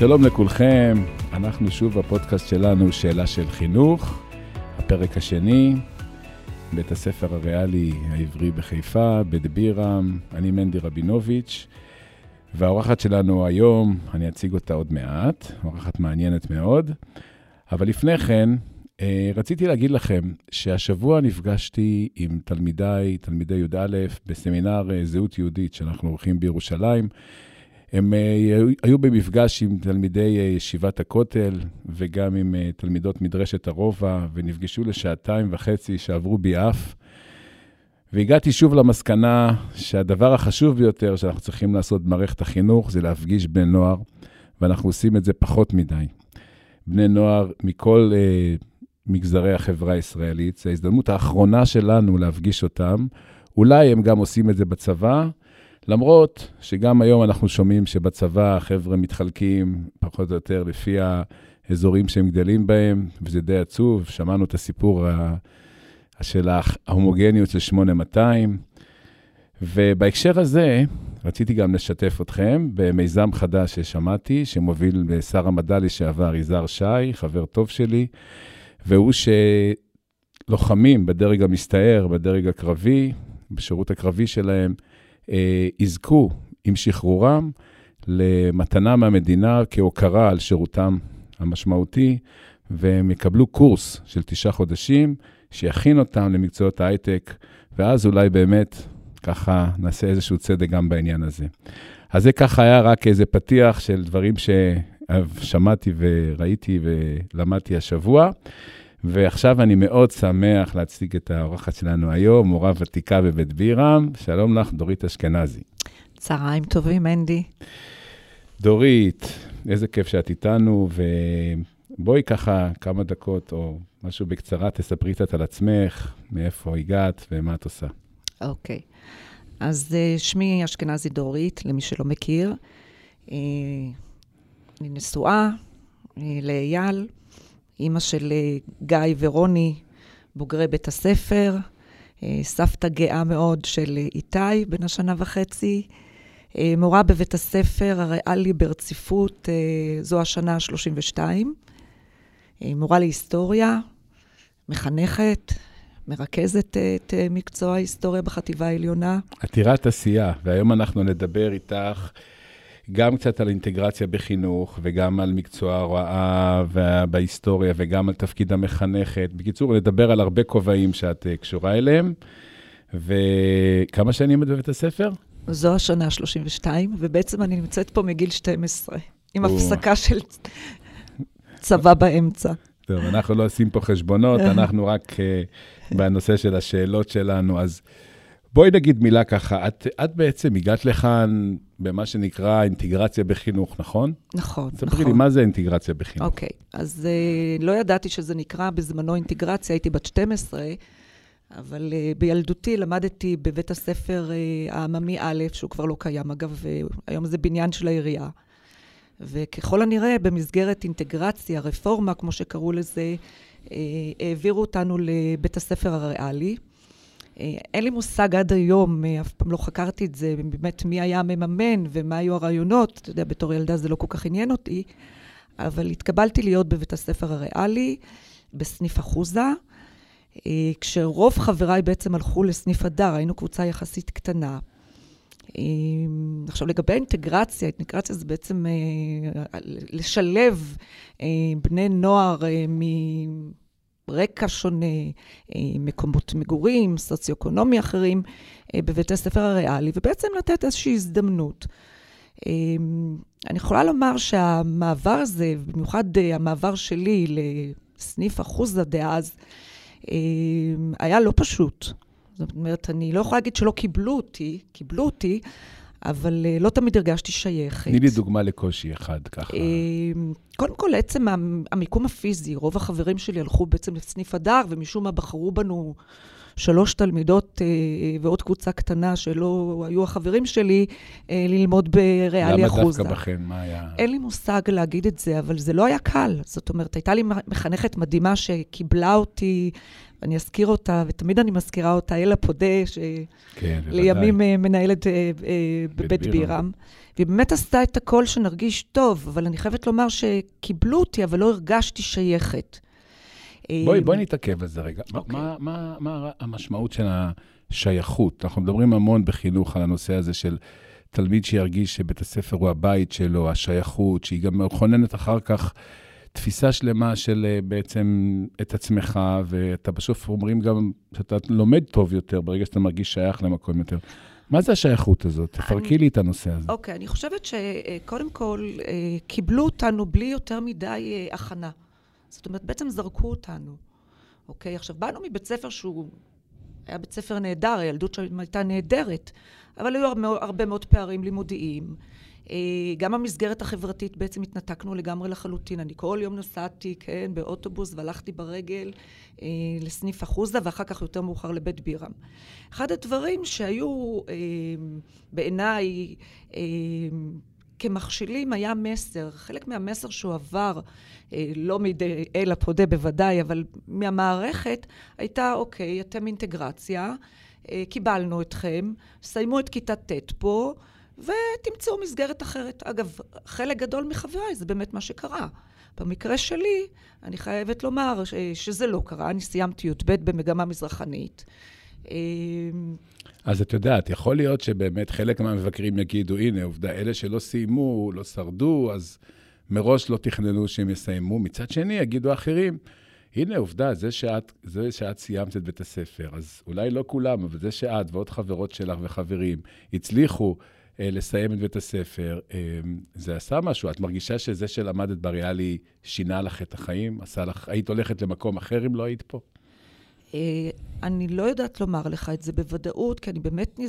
שלום לכולכם, אנחנו שוב בפודקאסט שלנו, שאלה של חינוך, הפרק השני, בית הספר הריאלי העברי בחיפה, בית בירם, אני מנדי רבינוביץ', והאורחת שלנו היום, אני אציג אותה עוד מעט, אורחת מעניינת מאוד, אבל לפני כן, אה, רציתי להגיד לכם שהשבוע נפגשתי עם תלמידיי, תלמידי י"א, בסמינר אה, זהות יהודית שאנחנו עורכים בירושלים. הם אה, היו במפגש עם תלמידי ישיבת הכותל וגם עם תלמידות מדרשת הרובע, ונפגשו לשעתיים וחצי שעברו בי אף. והגעתי שוב למסקנה שהדבר החשוב ביותר שאנחנו צריכים לעשות במערכת החינוך זה להפגיש בני נוער, ואנחנו עושים את זה פחות מדי. בני נוער מכל אה, מגזרי החברה הישראלית. זו ההזדמנות האחרונה שלנו להפגיש אותם. אולי הם גם עושים את זה בצבא, למרות שגם היום אנחנו שומעים שבצבא החבר'ה מתחלקים פחות או יותר לפי האזורים שהם גדלים בהם, וזה די עצוב. שמענו את הסיפור של ההומוגניות של 8200. ובהקשר הזה, רציתי גם לשתף אתכם במיזם חדש ששמעתי, שמוביל שר המדע לשעבר יזהר שי, חבר טוב שלי, והוא שלוחמים בדרג המסתער, בדרג הקרבי, בשירות הקרבי שלהם, יזכו עם שחרורם למתנה מהמדינה כהוקרה על שירותם המשמעותי, והם יקבלו קורס של תשעה חודשים, שיכין אותם למקצועות ההייטק, ואז אולי באמת ככה נעשה איזשהו צדק גם בעניין הזה. אז זה ככה היה רק איזה פתיח של דברים ששמעתי וראיתי ולמדתי השבוע. ועכשיו אני מאוד שמח להציג את האורחת שלנו היום, מורה ותיקה בבית בירם. שלום לך, דורית אשכנזי. צהריים טובים, אנדי. דורית, איזה כיף שאת איתנו, ובואי ככה כמה דקות או משהו בקצרה, תספרי קצת על עצמך, מאיפה הגעת ומה את עושה. אוקיי. Okay. אז uh, שמי אשכנזי דורית, למי שלא מכיר. Uh, אני נשואה uh, לאייל, אימא של uh, גיא ורוני, בוגרי בית הספר, uh, סבתא גאה מאוד של uh, איתי, בן השנה וחצי, מורה בבית הספר הריאלי ברציפות, זו השנה ה-32, uh, מורה להיסטוריה, מחנכת, מרכזת את אה, מקצוע ההיסטוריה בחטיבה העליונה. עתירת עשייה, והיום אנחנו נדבר איתך גם קצת על אינטגרציה בחינוך, וגם על מקצוע ההוראה בהיסטוריה, וגם על תפקיד המחנכת. בקיצור, נדבר על הרבה כובעים שאת אה, קשורה אליהם. וכמה שנים את בבית הספר? זו השנה ה-32, ובעצם אני נמצאת פה מגיל 12, עם הפסקה של צבא באמצע. טוב, אנחנו לא עושים פה חשבונות, אנחנו רק uh, בנושא של השאלות שלנו. אז בואי נגיד מילה ככה, את, את בעצם הגעת לכאן במה שנקרא אינטגרציה בחינוך, נכון? נכון, נכון. ספרי לי, מה זה אינטגרציה בחינוך? אוקיי, okay, אז uh, לא ידעתי שזה נקרא בזמנו אינטגרציה, הייתי בת 12, אבל uh, בילדותי למדתי בבית הספר uh, העממי א', שהוא כבר לא קיים, אגב, uh, היום זה בניין של העירייה. וככל הנראה, במסגרת אינטגרציה, רפורמה, כמו שקראו לזה, אה, העבירו אותנו לבית הספר הריאלי. אה, אין לי מושג עד היום, אה, אף פעם לא חקרתי את זה, באמת מי היה המממן ומה היו הרעיונות. אתה יודע, בתור ילדה זה לא כל כך עניין אותי, אבל התקבלתי להיות בבית הספר הריאלי, בסניף אחוזה, כשרוב חבריי בעצם הלכו לסניף הדר, היינו קבוצה יחסית קטנה. עכשיו, לגבי אינטגרציה, אינטגרציה זה בעצם אה, לשלב אה, בני נוער אה, מרקע שונה, מקומות מגורים, סוציו-אקונומי אחרים, בבתי הספר הריאלי, ובעצם לתת איזושהי הזדמנות. אני יכולה לומר שהמעבר הזה, במיוחד המעבר שלי לסניף אחוזה דאז, היה לא פשוט. זאת אומרת, אני לא יכולה להגיד שלא קיבלו אותי, קיבלו אותי, אבל uh, לא תמיד הרגשתי שייכת. תני לי דוגמה לקושי אחד, ככה. Uh, קודם כל, עצם המיקום הפיזי, רוב החברים שלי הלכו בעצם לסניף הדר, ומשום מה בחרו בנו שלוש תלמידות uh, ועוד קבוצה קטנה שלא היו החברים שלי, ללמוד בריאלי אחוזה. למה דווקא בכן? מה היה? אין לי מושג להגיד את זה, אבל זה לא היה קל. זאת אומרת, הייתה לי מחנכת מדהימה שקיבלה אותי אני אזכיר אותה, ותמיד אני מזכירה אותה, אלה פודה, שלימים כן, מנהלת בבית בירם. והיא באמת עשתה את הכל שנרגיש טוב, אבל אני חייבת לומר שקיבלו אותי, אבל לא הרגשתי שייכת. בואי, בואי נתעכב על זה רגע. Okay. אוקיי. מה, מה, מה המשמעות של השייכות? אנחנו מדברים המון בחינוך על הנושא הזה של תלמיד שירגיש שבית הספר הוא הבית שלו, השייכות, שהיא גם מכוננת אחר כך תפיסה שלמה של אה, בעצם את עצמך, ואתה בסוף אומרים גם שאתה לומד טוב יותר ברגע שאתה מרגיש שייך למקום יותר. מה זה השייכות הזאת? תפרקי לי את הנושא הזה. אוקיי, אני חושבת שקודם כל, אה, קיבלו אותנו בלי יותר מדי אה, הכנה. זאת אומרת, בעצם זרקו אותנו. אוקיי? עכשיו, באנו מבית ספר שהוא היה בית ספר נהדר, הילדות שם הייתה נהדרת, אבל היו הרבה, הרבה מאוד פערים לימודיים. אה, גם המסגרת החברתית בעצם התנתקנו לגמרי לחלוטין. אני כל יום נסעתי, כן, באוטובוס והלכתי ברגל אה, לסניף אחוזה ואחר כך יותר מאוחר לבית בירם. אחד הדברים שהיו אה, בעיניי אה, כמכשילים היה מסר. חלק מהמסר שהועבר, אה, לא מידי אל הפודה בוודאי, אבל מהמערכת, הייתה, אוקיי, אתם אינטגרציה, אה, קיבלנו אתכם, סיימו את כיתה ט' פה, ותמצאו מסגרת אחרת. אגב, חלק גדול מחבריי זה באמת מה שקרה. במקרה שלי, אני חייבת לומר שזה לא קרה. אני סיימתי י"ב במגמה מזרחנית. אה, אז את יודעת, יכול להיות שבאמת חלק מהמבקרים יגידו, הנה, עובדה, אלה שלא סיימו, לא שרדו, אז מראש לא תכננו שהם יסיימו. מצד שני, יגידו אחרים, הנה, עובדה, זה שאת, זה שאת סיימת את בית הספר, אז אולי לא כולם, אבל זה שאת ועוד חברות שלך וחברים הצליחו לסיים את בית הספר, אה, זה עשה משהו. את מרגישה שזה שלמדת בריאלי שינה לך את החיים? עשה לך, היית הולכת למקום אחר אם לא היית פה? אה, אני לא יודעת לומר לך את זה בוודאות, כי אני באמת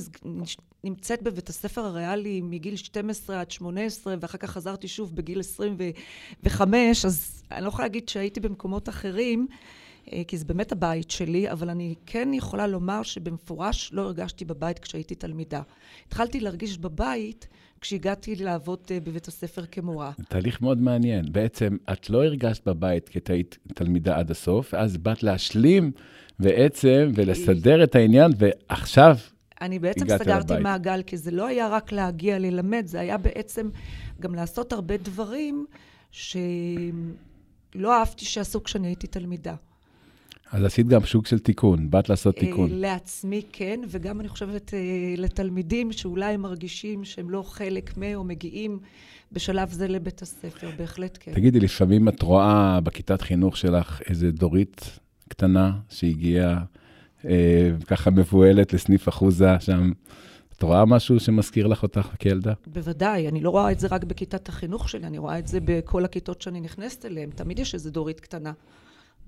נמצאת בבית הספר הריאלי מגיל 12 עד 18, ואחר כך חזרתי שוב בגיל 25, אז אני לא יכולה להגיד שהייתי במקומות אחרים, אה, כי זה באמת הבית שלי, אבל אני כן יכולה לומר שבמפורש לא הרגשתי בבית כשהייתי תלמידה. התחלתי להרגיש בבית כשהגעתי לעבוד אה, בבית הספר כמורה. תהליך מאוד מעניין. בעצם, את לא הרגשת בבית כי את היית תלמידה עד הסוף, אז באת להשלים בעצם ולסדר את העניין, ועכשיו אני בעצם סגרתי לבית. מעגל, כי זה לא היה רק להגיע ללמד, זה היה בעצם גם לעשות הרבה דברים שלא אהבתי שעשו כשאני הייתי תלמידה. אז עשית גם שוק של תיקון, באת לעשות אה, תיקון. לעצמי כן, וגם אני חושבת אה, לתלמידים שאולי מרגישים שהם לא חלק מ... או מגיעים בשלב זה לבית הספר, בהחלט כן. תגידי, לפעמים את רואה בכיתת חינוך שלך איזה דורית קטנה שהגיעה אה, ככה מבוהלת לסניף אחוזה שם. את רואה משהו שמזכיר לך אותך כילדה? בוודאי, אני לא רואה את זה רק בכיתת החינוך שלי, אני רואה את זה בכל הכיתות שאני נכנסת אליהן. תמיד יש איזו דורית קטנה.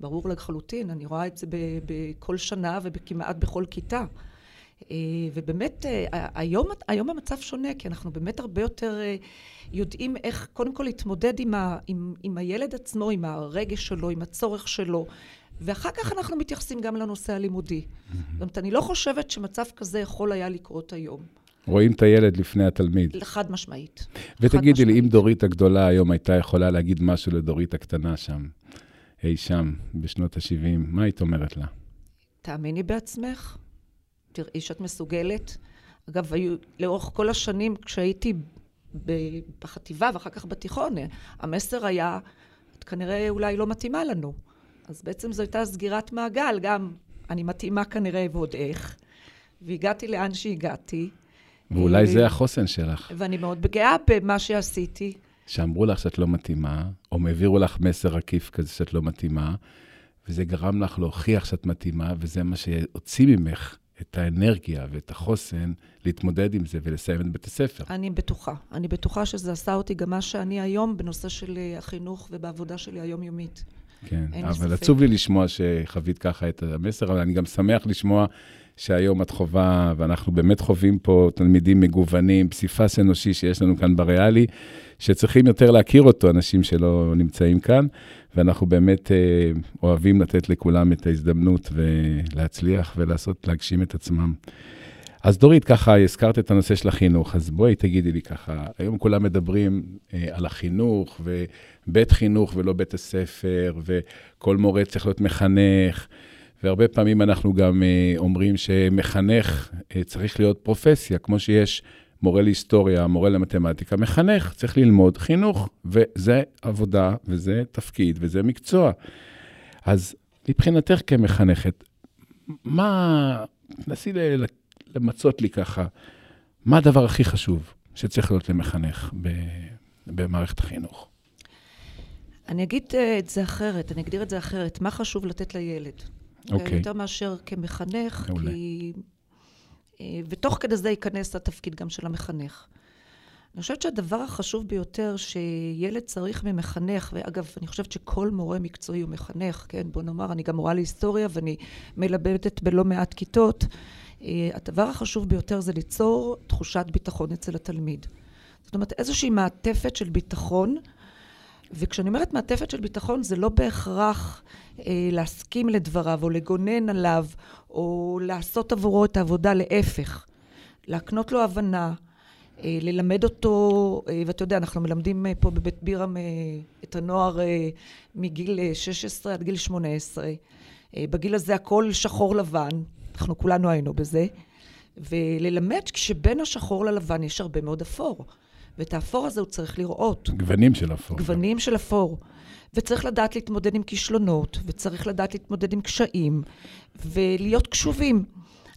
ברור לחלוטין, אני רואה את זה בכל שנה וכמעט בכל כיתה. אה, ובאמת, אה, היום, היום המצב שונה, כי אנחנו באמת הרבה יותר אה, יודעים איך קודם כל להתמודד עם, ה, עם, עם הילד עצמו, עם הרגש שלו, עם הצורך שלו, ואחר כך אנחנו מתייחסים גם לנושא הלימודי. זאת אומרת, אני לא חושבת שמצב כזה יכול היה לקרות היום. רואים את הילד לפני התלמיד. חד משמעית. ותגידי לי, אם דורית הגדולה היום הייתה יכולה להגיד משהו לדורית הקטנה שם, אי שם, בשנות ה-70, מה היית אומרת לה? תאמיני בעצמך, תראי שאת מסוגלת. אגב, היו, לאורך כל השנים, כשהייתי בחטיבה ואחר כך בתיכון, המסר היה, את כנראה אולי לא מתאימה לנו. אז בעצם זו הייתה סגירת מעגל, גם אני מתאימה כנראה ועוד איך, והגעתי לאן שהגעתי. ואולי זה החוסן שלך. ואני מאוד גאה במה שעשיתי. שאמרו לך שאת לא מתאימה, או העבירו לך מסר עקיף כזה שאת לא מתאימה, וזה גרם לך להוכיח שאת מתאימה, וזה מה שהוציא ממך את האנרגיה ואת החוסן להתמודד עם זה ולסיים את בית הספר. אני בטוחה. אני בטוחה שזה עשה אותי גם מה שאני היום בנושא של אה, החינוך ובעבודה שלי היומיומית. כן, אבל עצוב לי לשמוע שחווית ככה את המסר, אבל אני גם שמח לשמוע שהיום את חווה, ואנחנו באמת חווים פה תלמידים מגוונים, פסיפס אנושי שיש לנו כאן בריאלי, שצריכים יותר להכיר אותו, אנשים שלא נמצאים כאן, ואנחנו באמת אה, אוהבים לתת לכולם את ההזדמנות ולהצליח ולעשות, להגשים את עצמם. אז דורית, ככה הזכרת את הנושא של החינוך, אז בואי תגידי לי ככה, היום כולם מדברים אה, על החינוך, ובית חינוך ולא בית הספר, וכל מורה צריך להיות מחנך, והרבה פעמים אנחנו גם uh, אומרים שמחנך uh, צריך להיות פרופסיה, כמו שיש מורה להיסטוריה, מורה למתמטיקה, מחנך, צריך ללמוד חינוך, וזה עבודה, וזה תפקיד, וזה מקצוע. אז מבחינתך כמחנכת, מה, תנסי למצות לי ככה, מה הדבר הכי חשוב שצריך להיות למחנך במערכת החינוך? אני אגיד אה, את זה אחרת, אני אגדיר את זה אחרת. מה חשוב לתת לילד? אוקיי. יותר מאשר כמחנך, מעולה. כי... אה, ותוך כדי זה ייכנס התפקיד גם של המחנך. אני חושבת שהדבר החשוב ביותר שילד צריך ממחנך, ואגב, אני חושבת שכל מורה מקצועי הוא מחנך, כן? בוא נאמר, אני גם מורה להיסטוריה ואני מלמדת בלא מעט כיתות. אה, הדבר החשוב ביותר זה ליצור תחושת ביטחון אצל התלמיד. זאת אומרת, איזושהי מעטפת של ביטחון, וכשאני אומרת מעטפת של ביטחון, זה לא בהכרח אה, להסכים לדבריו, או לגונן עליו, או לעשות עבורו את העבודה, להפך. להקנות לו הבנה, אה, ללמד אותו, אה, ואתה יודע, אנחנו מלמדים אה, פה בבית בירם את הנוער מגיל 16 עד גיל 18. בגיל הזה הכל שחור לבן, אנחנו כולנו היינו בזה, וללמד שבין השחור ללבן יש הרבה מאוד אפור. ואת האפור הזה הוא צריך לראות. גוונים של אפור. גוונים של אפור. וצריך לדעת להתמודד עם כישלונות, וצריך לדעת להתמודד עם קשיים, ולהיות קשובים.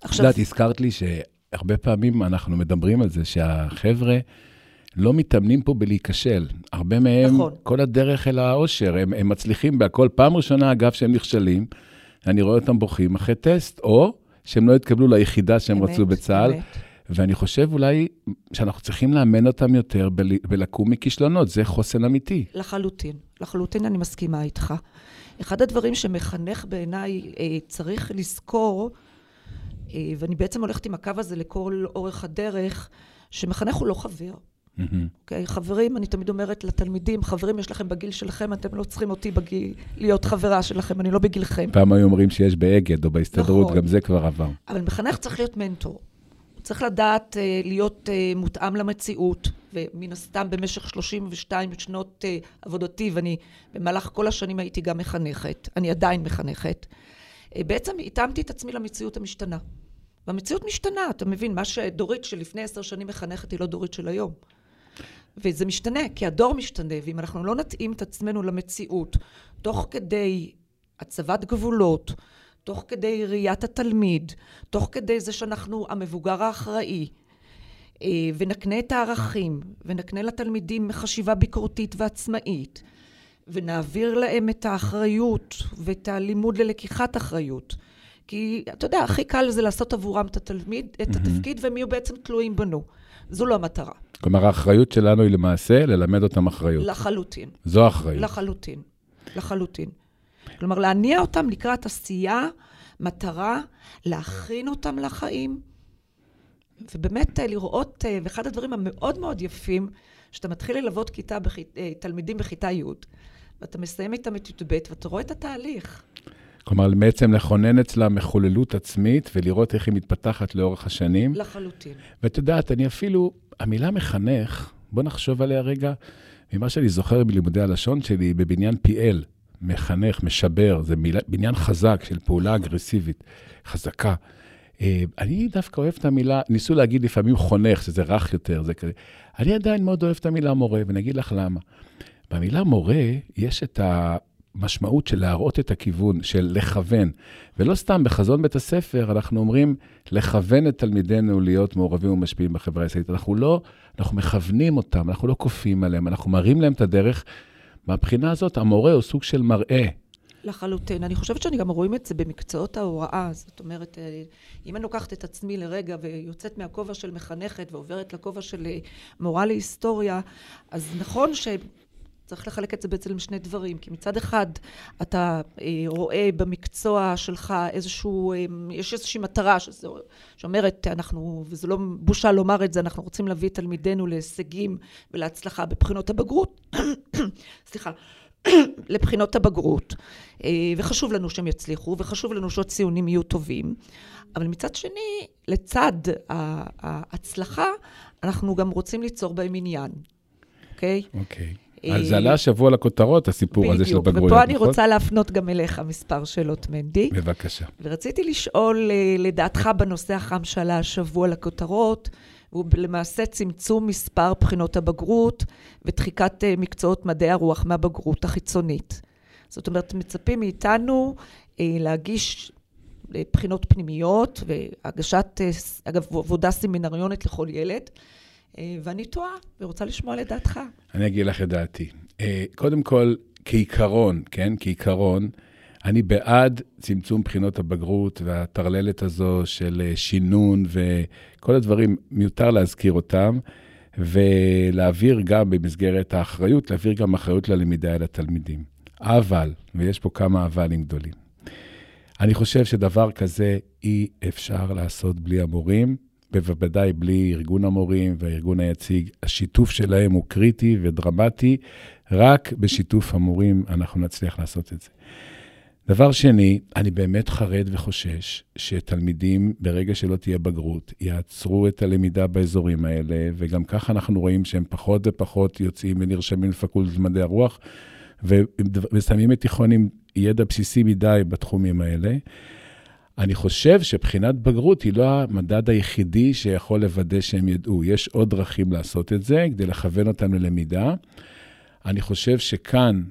עכשיו... את יודעת, הזכרת לי שהרבה פעמים אנחנו מדברים על זה שהחבר'ה לא מתאמנים פה בלהיכשל. הרבה מהם, נכון. כל הדרך אל האושר, הם, הם מצליחים בהכל. פעם ראשונה, אגב, שהם נכשלים, אני רואה אותם בוכים אחרי טסט, או שהם לא התקבלו ליחידה שהם אמת, רצו בצה"ל. אמת. ואני חושב אולי שאנחנו צריכים לאמן אותם יותר בלקום מכישלונות, זה חוסן אמיתי. לחלוטין, לחלוטין אני מסכימה איתך. אחד הדברים שמחנך בעיניי אה, צריך לזכור, אה, ואני בעצם הולכת עם הקו הזה לכל אורך הדרך, שמחנך הוא לא חבר. Mm-hmm. אוקיי, okay, חברים, אני תמיד אומרת לתלמידים, חברים, יש לכם בגיל שלכם, אתם לא צריכים אותי בגיל, להיות חברה שלכם, אני לא בגילכם. פעם היו אומרים שיש באגד או בהסתדרות, נכון. גם זה כבר עבר. אבל מחנך צריך להיות מנטור. צריך לדעת uh, להיות uh, מותאם למציאות, ומן הסתם במשך 32 שנות uh, עבודתי, ואני במהלך כל השנים הייתי גם מחנכת, אני עדיין מחנכת, uh, בעצם התאמתי את עצמי למציאות המשתנה. והמציאות משתנה, אתה מבין, מה שדורית שלפני עשר שנים מחנכת היא לא דורית של היום. וזה משתנה, כי הדור משתנה, ואם אנחנו לא נתאים את עצמנו למציאות, תוך כדי הצבת גבולות, תוך כדי ראיית התלמיד, תוך כדי זה שאנחנו המבוגר האחראי, אה, ונקנה את הערכים, ונקנה לתלמידים חשיבה ביקורתית ועצמאית, ונעביר להם את האחריות ואת הלימוד ללקיחת אחריות. כי אתה יודע, הכי קל זה לעשות עבורם את התלמיד, את התפקיד, והם יהיו בעצם תלויים בנו. זו לא המטרה. כלומר, האחריות שלנו היא למעשה ללמד אותם אחריות. לחלוטין. זו האחריות. לחלוטין. לחלוטין. כלומר, להניע אותם לקראת עשייה, מטרה, להכין אותם לחיים, ובאמת אה, לראות, אה, ואחד הדברים המאוד מאוד יפים, שאתה מתחיל ללוות כיתה, בכ... אה, תלמידים בכיתה י', ואתה מסיים איתם את י"ב, ואתה רואה את התהליך. כלומר, בעצם לכונן אצלה מחוללות עצמית ולראות איך היא מתפתחת לאורך השנים. לחלוטין. ואת יודעת, אני אפילו, המילה מחנך, בוא נחשוב עליה רגע, ממה שאני זוכר בלימודי הלשון שלי, בבניין PL, מחנך, משבר, זה מילה, בניין חזק של פעולה אגרסיבית, חזקה. אה, אני דווקא אוהב את המילה, ניסו להגיד לפעמים חונך, שזה רך יותר, זה כזה. אני עדיין מאוד אוהב את המילה מורה, ואני אגיד לך למה. במילה מורה יש את המשמעות של להראות את הכיוון, של לכוון. ולא סתם, בחזון בית הספר אנחנו אומרים לכוון את תלמידינו להיות מעורבים ומשפיעים בחברה הישראלית. אנחנו לא, אנחנו מכוונים אותם, אנחנו לא כופים עליהם, אנחנו מראים להם את הדרך. מהבחינה הזאת, המורה הוא סוג של מראה. לחלוטין. אני חושבת שאני גם רואים את זה במקצועות ההוראה. זאת אומרת, אה, אם אני לוקחת את עצמי לרגע ויוצאת מהכובע של מחנכת ועוברת לכובע של אה, מורה להיסטוריה, אז נכון ש... צריך לחלק את זה בעצם לשני דברים, כי מצד אחד אתה אה, רואה במקצוע שלך איזשהו, אה, יש איזושהי מטרה שזה, שאומרת, אנחנו, וזו לא בושה לומר את זה, אנחנו רוצים להביא את תלמידינו להישגים ולהצלחה בבחינות הבגרות, סליחה, לבחינות הבגרות, אה, וחשוב לנו שהם יצליחו, וחשוב לנו שהציונים יהיו טובים, אבל מצד שני, לצד ההצלחה, אנחנו גם רוצים ליצור בהם עניין, אוקיי? Okay? אוקיי. אז זה עלה השבוע לכותרות, הסיפור הזה של הבגרויות, נכון? ופה אני רוצה להפנות גם אליך מספר שאלות, מנדי. בבקשה. ורציתי לשאול, אה, לדעתך, בנושא החם שעלה השבוע לכותרות, הוא למעשה צמצום מספר בחינות הבגרות ודחיקת אה, מקצועות מדעי הרוח מהבגרות החיצונית. זאת אומרת, מצפים מאיתנו אה, להגיש בחינות פנימיות והגשת, אגב, עבודה סמינריונית לכל ילד. ואני טועה, ורוצה לשמוע לדעתך. אני אגיד לך את דעתי. אה, קודם כל, כעיקרון, כן? כעיקרון, אני בעד צמצום בחינות הבגרות והטרללת הזו של אה, שינון וכל הדברים, מיותר להזכיר אותם, ולהעביר גם במסגרת האחריות, להעביר גם אחריות ללמידה אל התלמידים. אבל, ויש פה כמה אבלים גדולים, אני חושב שדבר כזה אי אפשר לעשות בלי המורים, ובוודאי בלי ארגון המורים והארגון היציג. השיתוף שלהם הוא קריטי ודרמטי, רק בשיתוף המורים אנחנו נצליח לעשות את זה. דבר שני, אני באמת חרד וחושש שתלמידים, ברגע שלא תהיה בגרות, יעצרו את הלמידה באזורים האלה, וגם ככה אנחנו רואים שהם פחות ופחות יוצאים ונרשמים לפקולטת מדעי הרוח, ומסיימים את תיכון עם ידע בסיסי מדי בתחומים האלה. אני חושב שבחינת בגרות היא לא המדד היחידי שיכול לוודא שהם ידעו. יש עוד דרכים לעשות את זה כדי לכוון אותם ללמידה. אני חושב שכאן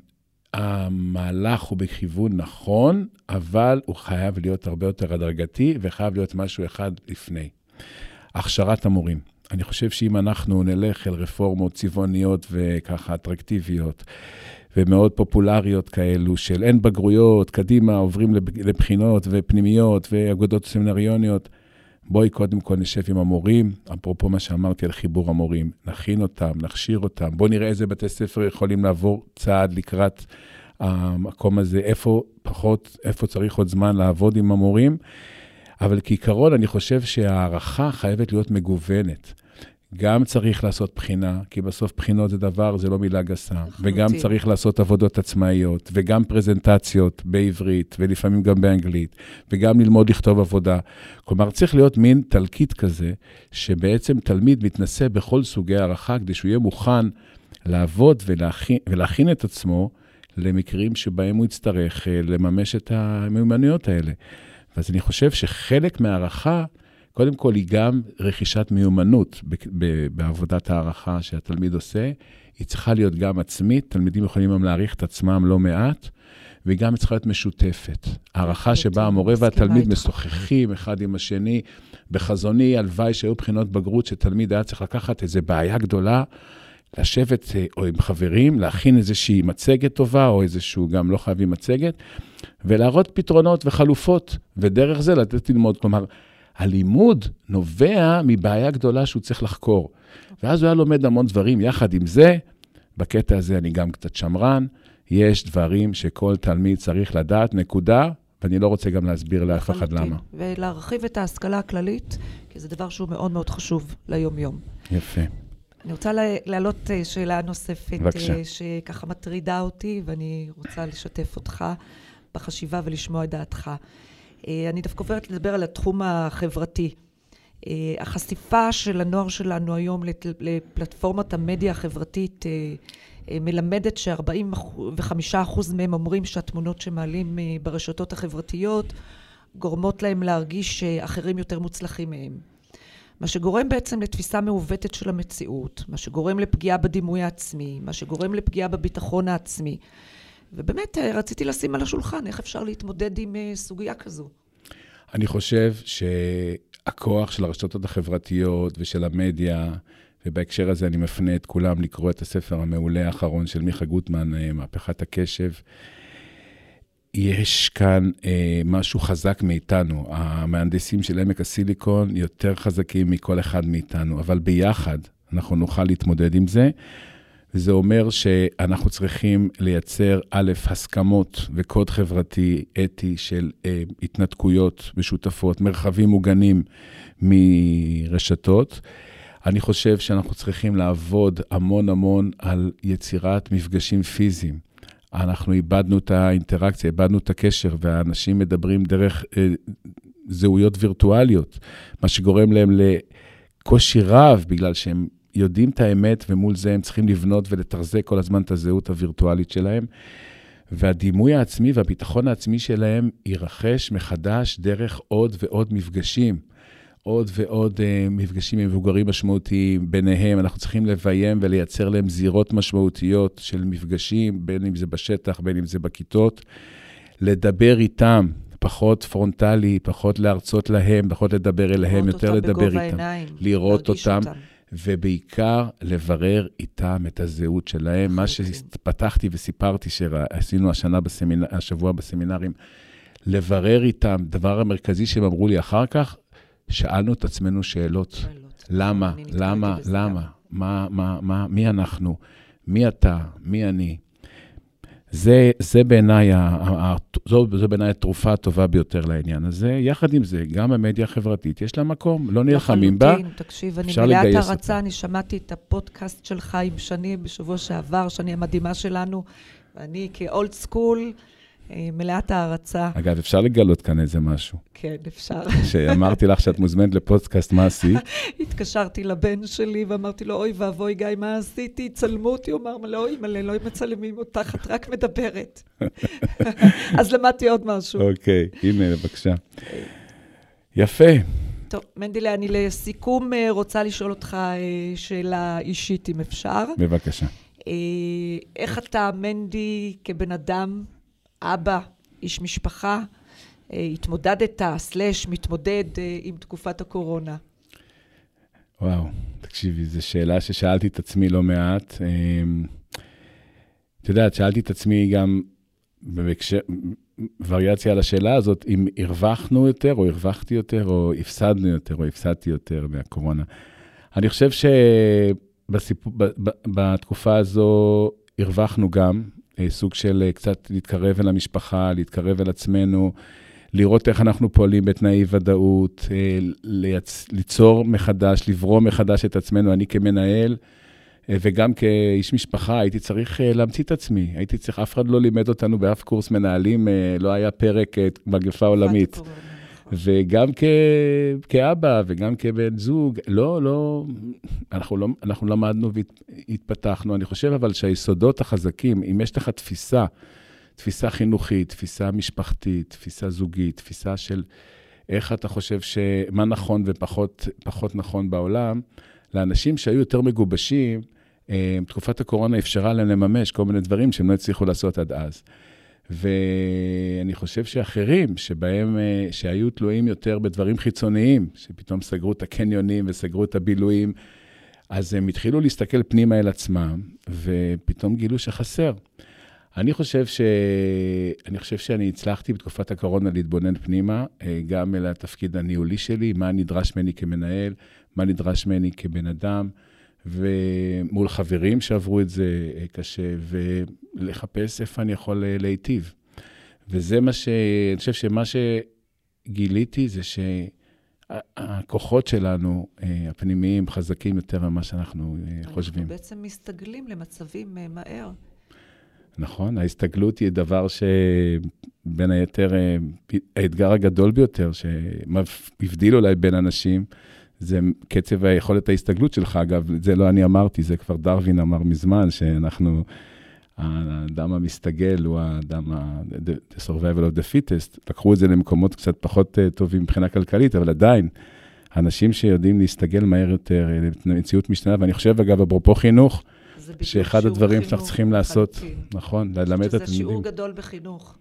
המהלך הוא בכיוון נכון, אבל הוא חייב להיות הרבה יותר הדרגתי וחייב להיות משהו אחד לפני. הכשרת המורים. אני חושב שאם אנחנו נלך אל רפורמות צבעוניות וככה אטרקטיביות, ומאוד פופולריות כאלו, של אין בגרויות, קדימה, עוברים לבחינות ופנימיות ואגודות סמינריוניות. בואי קודם כל נשב עם המורים, אפרופו מה שאמרתי על חיבור המורים, נכין אותם, נכשיר אותם, בואו נראה איזה בתי ספר יכולים לעבור צעד לקראת המקום הזה, איפה פחות, איפה צריך עוד זמן לעבוד עם המורים. אבל כעיקרון, אני חושב שההערכה חייבת להיות מגוונת. גם צריך לעשות בחינה, כי בסוף בחינות זה דבר, זה לא מילה גסה. וגם צריך לעשות עבודות עצמאיות, וגם פרזנטציות בעברית, ולפעמים גם באנגלית, וגם ללמוד לכתוב עבודה. כלומר, צריך להיות מין תלקיט כזה, שבעצם תלמיד מתנסה בכל סוגי הערכה, כדי שהוא יהיה מוכן לעבוד ולהכין, ולהכין את עצמו למקרים שבהם הוא יצטרך אה, לממש את המיומנויות האלה. אז אני חושב שחלק מהערכה, קודם כל, היא גם רכישת מיומנות בעבודת הערכה שהתלמיד עושה. היא צריכה להיות גם עצמית, תלמידים יכולים גם להעריך את עצמם לא מעט, והיא גם צריכה להיות משותפת. הערכה שבה המורה והתלמיד משוחחים אחד עם השני. בחזוני, הלוואי שהיו בחינות בגרות שתלמיד היה צריך לקחת איזו בעיה גדולה, לשבת אה, או עם חברים, להכין איזושהי מצגת טובה, או איזשהו, גם לא חייבים מצגת, ולהראות פתרונות וחלופות, ודרך זה לתת ללמוד. כלומר, הלימוד נובע מבעיה גדולה שהוא צריך לחקור. ואז הוא היה לומד המון דברים. יחד עם זה, בקטע הזה אני גם קצת שמרן, יש דברים שכל תלמיד צריך לדעת, נקודה, ואני לא רוצה גם להסביר לאף אחד למה. ולהרחיב את ההשכלה הכללית, כי זה דבר שהוא מאוד מאוד חשוב ליום-יום. יפה. אני רוצה להעלות אה, שאלה נוספת, בבקשה. אה, שככה מטרידה אותי, ואני רוצה לשתף אותך בחשיבה ולשמוע את דעתך. אה, אני דווקא עוברת לדבר על התחום החברתי. אה, החשיפה של הנוער שלנו היום לפלטפורמת המדיה החברתית אה, מלמדת ש-45% מהם אומרים שהתמונות שמעלים ברשתות החברתיות גורמות להם להרגיש שאחרים יותר מוצלחים מהם. מה שגורם בעצם לתפיסה מעוותת של המציאות, מה שגורם לפגיעה בדימוי העצמי, מה שגורם לפגיעה בביטחון העצמי. ובאמת אה, רציתי לשים על השולחן איך אפשר להתמודד עם אה, סוגיה כזו. אני חושב שהכוח של הרשתות החברתיות ושל המדיה, ובהקשר הזה אני מפנה את כולם לקרוא את הספר המעולה האחרון של מיכה גוטמן, אה, מהפכת הקשב. יש כאן אה, משהו חזק מאיתנו. המהנדסים של עמק הסיליקון יותר חזקים מכל אחד מאיתנו, אבל ביחד אנחנו נוכל להתמודד עם זה. וזה אומר שאנחנו צריכים לייצר, א', הסכמות וקוד חברתי אתי של אה, התנתקויות משותפות, מרחבים מוגנים מרשתות. אני חושב שאנחנו צריכים לעבוד המון המון על יצירת מפגשים פיזיים. אנחנו איבדנו את האינטראקציה, איבדנו את הקשר, והאנשים מדברים דרך אה, זהויות וירטואליות, מה שגורם להם לקושי רב, בגלל שהם יודעים את האמת, ומול זה הם צריכים לבנות ולתחזק כל הזמן את הזהות הווירטואלית שלהם. והדימוי העצמי והביטחון העצמי שלהם יירכש מחדש דרך עוד ועוד מפגשים. עוד ועוד uh, מפגשים עם מבוגרים משמעותיים, ביניהם אנחנו צריכים לביים ולייצר להם זירות משמעותיות של מפגשים, בין אם זה בשטח, בין אם זה בכיתות, לדבר איתם, פחות פרונטלי, פחות להרצות להם, פחות לדבר אליהם, יותר לדבר איתם. העיניים, לראות אותם, אותם, ובעיקר לברר איתם את הזהות שלהם. מה שפתחתי וסיפרתי שעשינו השנה בסמינ... השבוע בסמינרים, לברר איתם, דבר המרכזי שהם אמרו לי אחר כך, שאלנו את עצמנו שאלות. שאלות. למה? למה? למה? מה, מה, מה, מי אנחנו? מי אתה? מי אני? זה, זה בעיניי, זו, זו בעיניי התרופה הטובה ביותר לעניין הזה. יחד עם זה, גם המדיה החברתית, יש לה מקום, לא נלחמים בה, לחלוטין, תקשיב, אני מלאת הערצה, אני שמעתי את הפודקאסט שלך עם שני בשבוע שעבר, שני המדהימה שלנו, ואני כאולד סקול, מלאת הערצה. אגב, אפשר לגלות כאן איזה משהו. כן, אפשר. שאמרתי לך שאת מוזמנת לפודקאסט, מה עשית? התקשרתי לבן שלי ואמרתי לו, אוי ואבוי, גיא, מה עשיתי? צלמו אותי. הוא אמר, לא, אימא'לה, לא מצלמים אותך, את רק מדברת. אז למדתי עוד משהו. אוקיי, הנה, בבקשה. יפה. טוב, מנדילה, אני לסיכום אה, רוצה לשאול אותך אה, שאלה אישית, אם אפשר. בבקשה. איך אתה, מנדי, כבן אדם, אבא, איש משפחה, אה, התמודדת, סלאש, מתמודד אה, עם תקופת הקורונה? וואו, תקשיבי, זו שאלה ששאלתי את עצמי לא מעט. אמ, את יודעת, שאלתי את עצמי גם בהקשר, וריאציה על השאלה הזאת, אם הרווחנו יותר, או הרווחתי יותר, או הפסדנו יותר, או הפסדתי יותר מהקורונה. אני חושב שבתקופה הזו הרווחנו גם, אה, סוג של אה, קצת להתקרב אל המשפחה, להתקרב אל עצמנו, לראות איך אנחנו פועלים בתנאי ודאות, אה, ליצ... ליצור מחדש, לברוא מחדש את עצמנו. אני כמנהל וגם כאיש משפחה הייתי צריך להמציא את עצמי. הייתי צריך, אף אחד לא לימד אותנו באף קורס מנהלים, לא היה פרק מגפה עולמית. וגם כ, כאבא וגם כבן זוג, לא, לא, אנחנו, לא, אנחנו למדנו והתפתחנו. אני חושב אבל שהיסודות החזקים, אם יש לך תפיסה, תפיסה חינוכית, תפיסה משפחתית, תפיסה זוגית, תפיסה של איך אתה חושב שמה נכון ופחות נכון בעולם, לאנשים שהיו יותר מגובשים, אה, תקופת הקורונה אפשרה להם לממש כל מיני דברים שהם לא הצליחו לעשות עד אז. ואני חושב שאחרים, שבהם, אה, שהיו תלויים יותר בדברים חיצוניים, שפתאום סגרו את הקניונים וסגרו את הבילויים, אז הם התחילו להסתכל פנימה אל עצמם, ופתאום גילו שחסר. אני חושב, ש... אני חושב שאני הצלחתי בתקופת הקורונה להתבונן פנימה, אה, גם אל התפקיד הניהולי שלי, מה נדרש ממני כמנהל, מה נדרש ממני כבן אדם. ומול חברים שעברו את זה אה, קשה, ולחפש איפה אני יכול אה, להיטיב. וזה מה ש... אני חושב שמה שגיליתי זה שהכוחות שלנו, אה, הפנימיים, חזקים יותר ממה שאנחנו חושבים. אנחנו בעצם מסתגלים למצבים מהר. נכון, ההסתגלות היא דבר שבין היתר, האתגר הגדול ביותר, שהבדיל אולי בין אנשים, זה קצב היכולת ההסתגלות שלך. אגב, זה לא אני אמרתי, זה כבר דרווין אמר מזמן, שאנחנו, האדם המסתגל הוא האדם, ה-the survival of the fittest. לקחו את זה למקומות קצת פחות uh, טובים מבחינה כלכלית, אבל עדיין, אנשים שיודעים להסתגל מהר יותר אה, למציאות משתנה, ואני חושב, אגב, אפרופו חינוך, שאחד הדברים שאנחנו צריכים לעשות, נכון, ללמד את התלמידים. זה שיעור גדול בחינוך.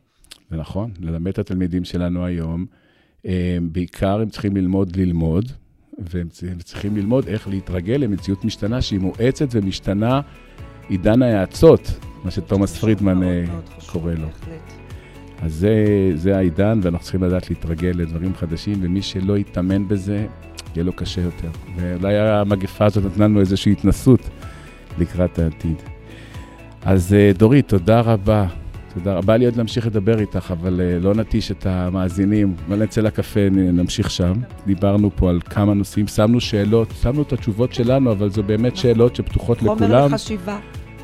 זה נכון, ללמד את התלמידים שלנו היום. אה, בעיקר הם צריכים ללמוד ללמוד, והם צריכים ללמוד איך להתרגל למציאות משתנה שהיא מואצת ומשתנה עידן ההאצות, מה שתומאס פרידמן אה, קורא לו. אז זה, זה העידן, ואנחנו צריכים לדעת להתרגל לדברים חדשים, ומי שלא יתאמן בזה, יהיה לו קשה יותר. ואולי המגפה הזאת נתנה לנו איזושהי התנסות לקראת העתיד. אז אה, דורית, תודה רבה. תודה רבה לי עוד להמשיך לדבר איתך, אבל uh, לא נטיש את המאזינים. בוא נצא לקפה, נמשיך שם. דיברנו פה על כמה נושאים, שמנו שאלות, שמנו את התשובות שלנו, אבל זו באמת. שאלות שפתוחות לכולם. חומר לחשיבה.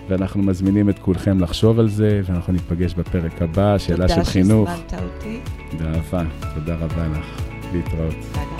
ואנחנו מזמינים את כולכם לחשוב על זה, ואנחנו ניפגש בפרק הבא, שאלה של חינוך. תודה שהזמנת אותי. באהבה, תודה רבה לך. להתראות.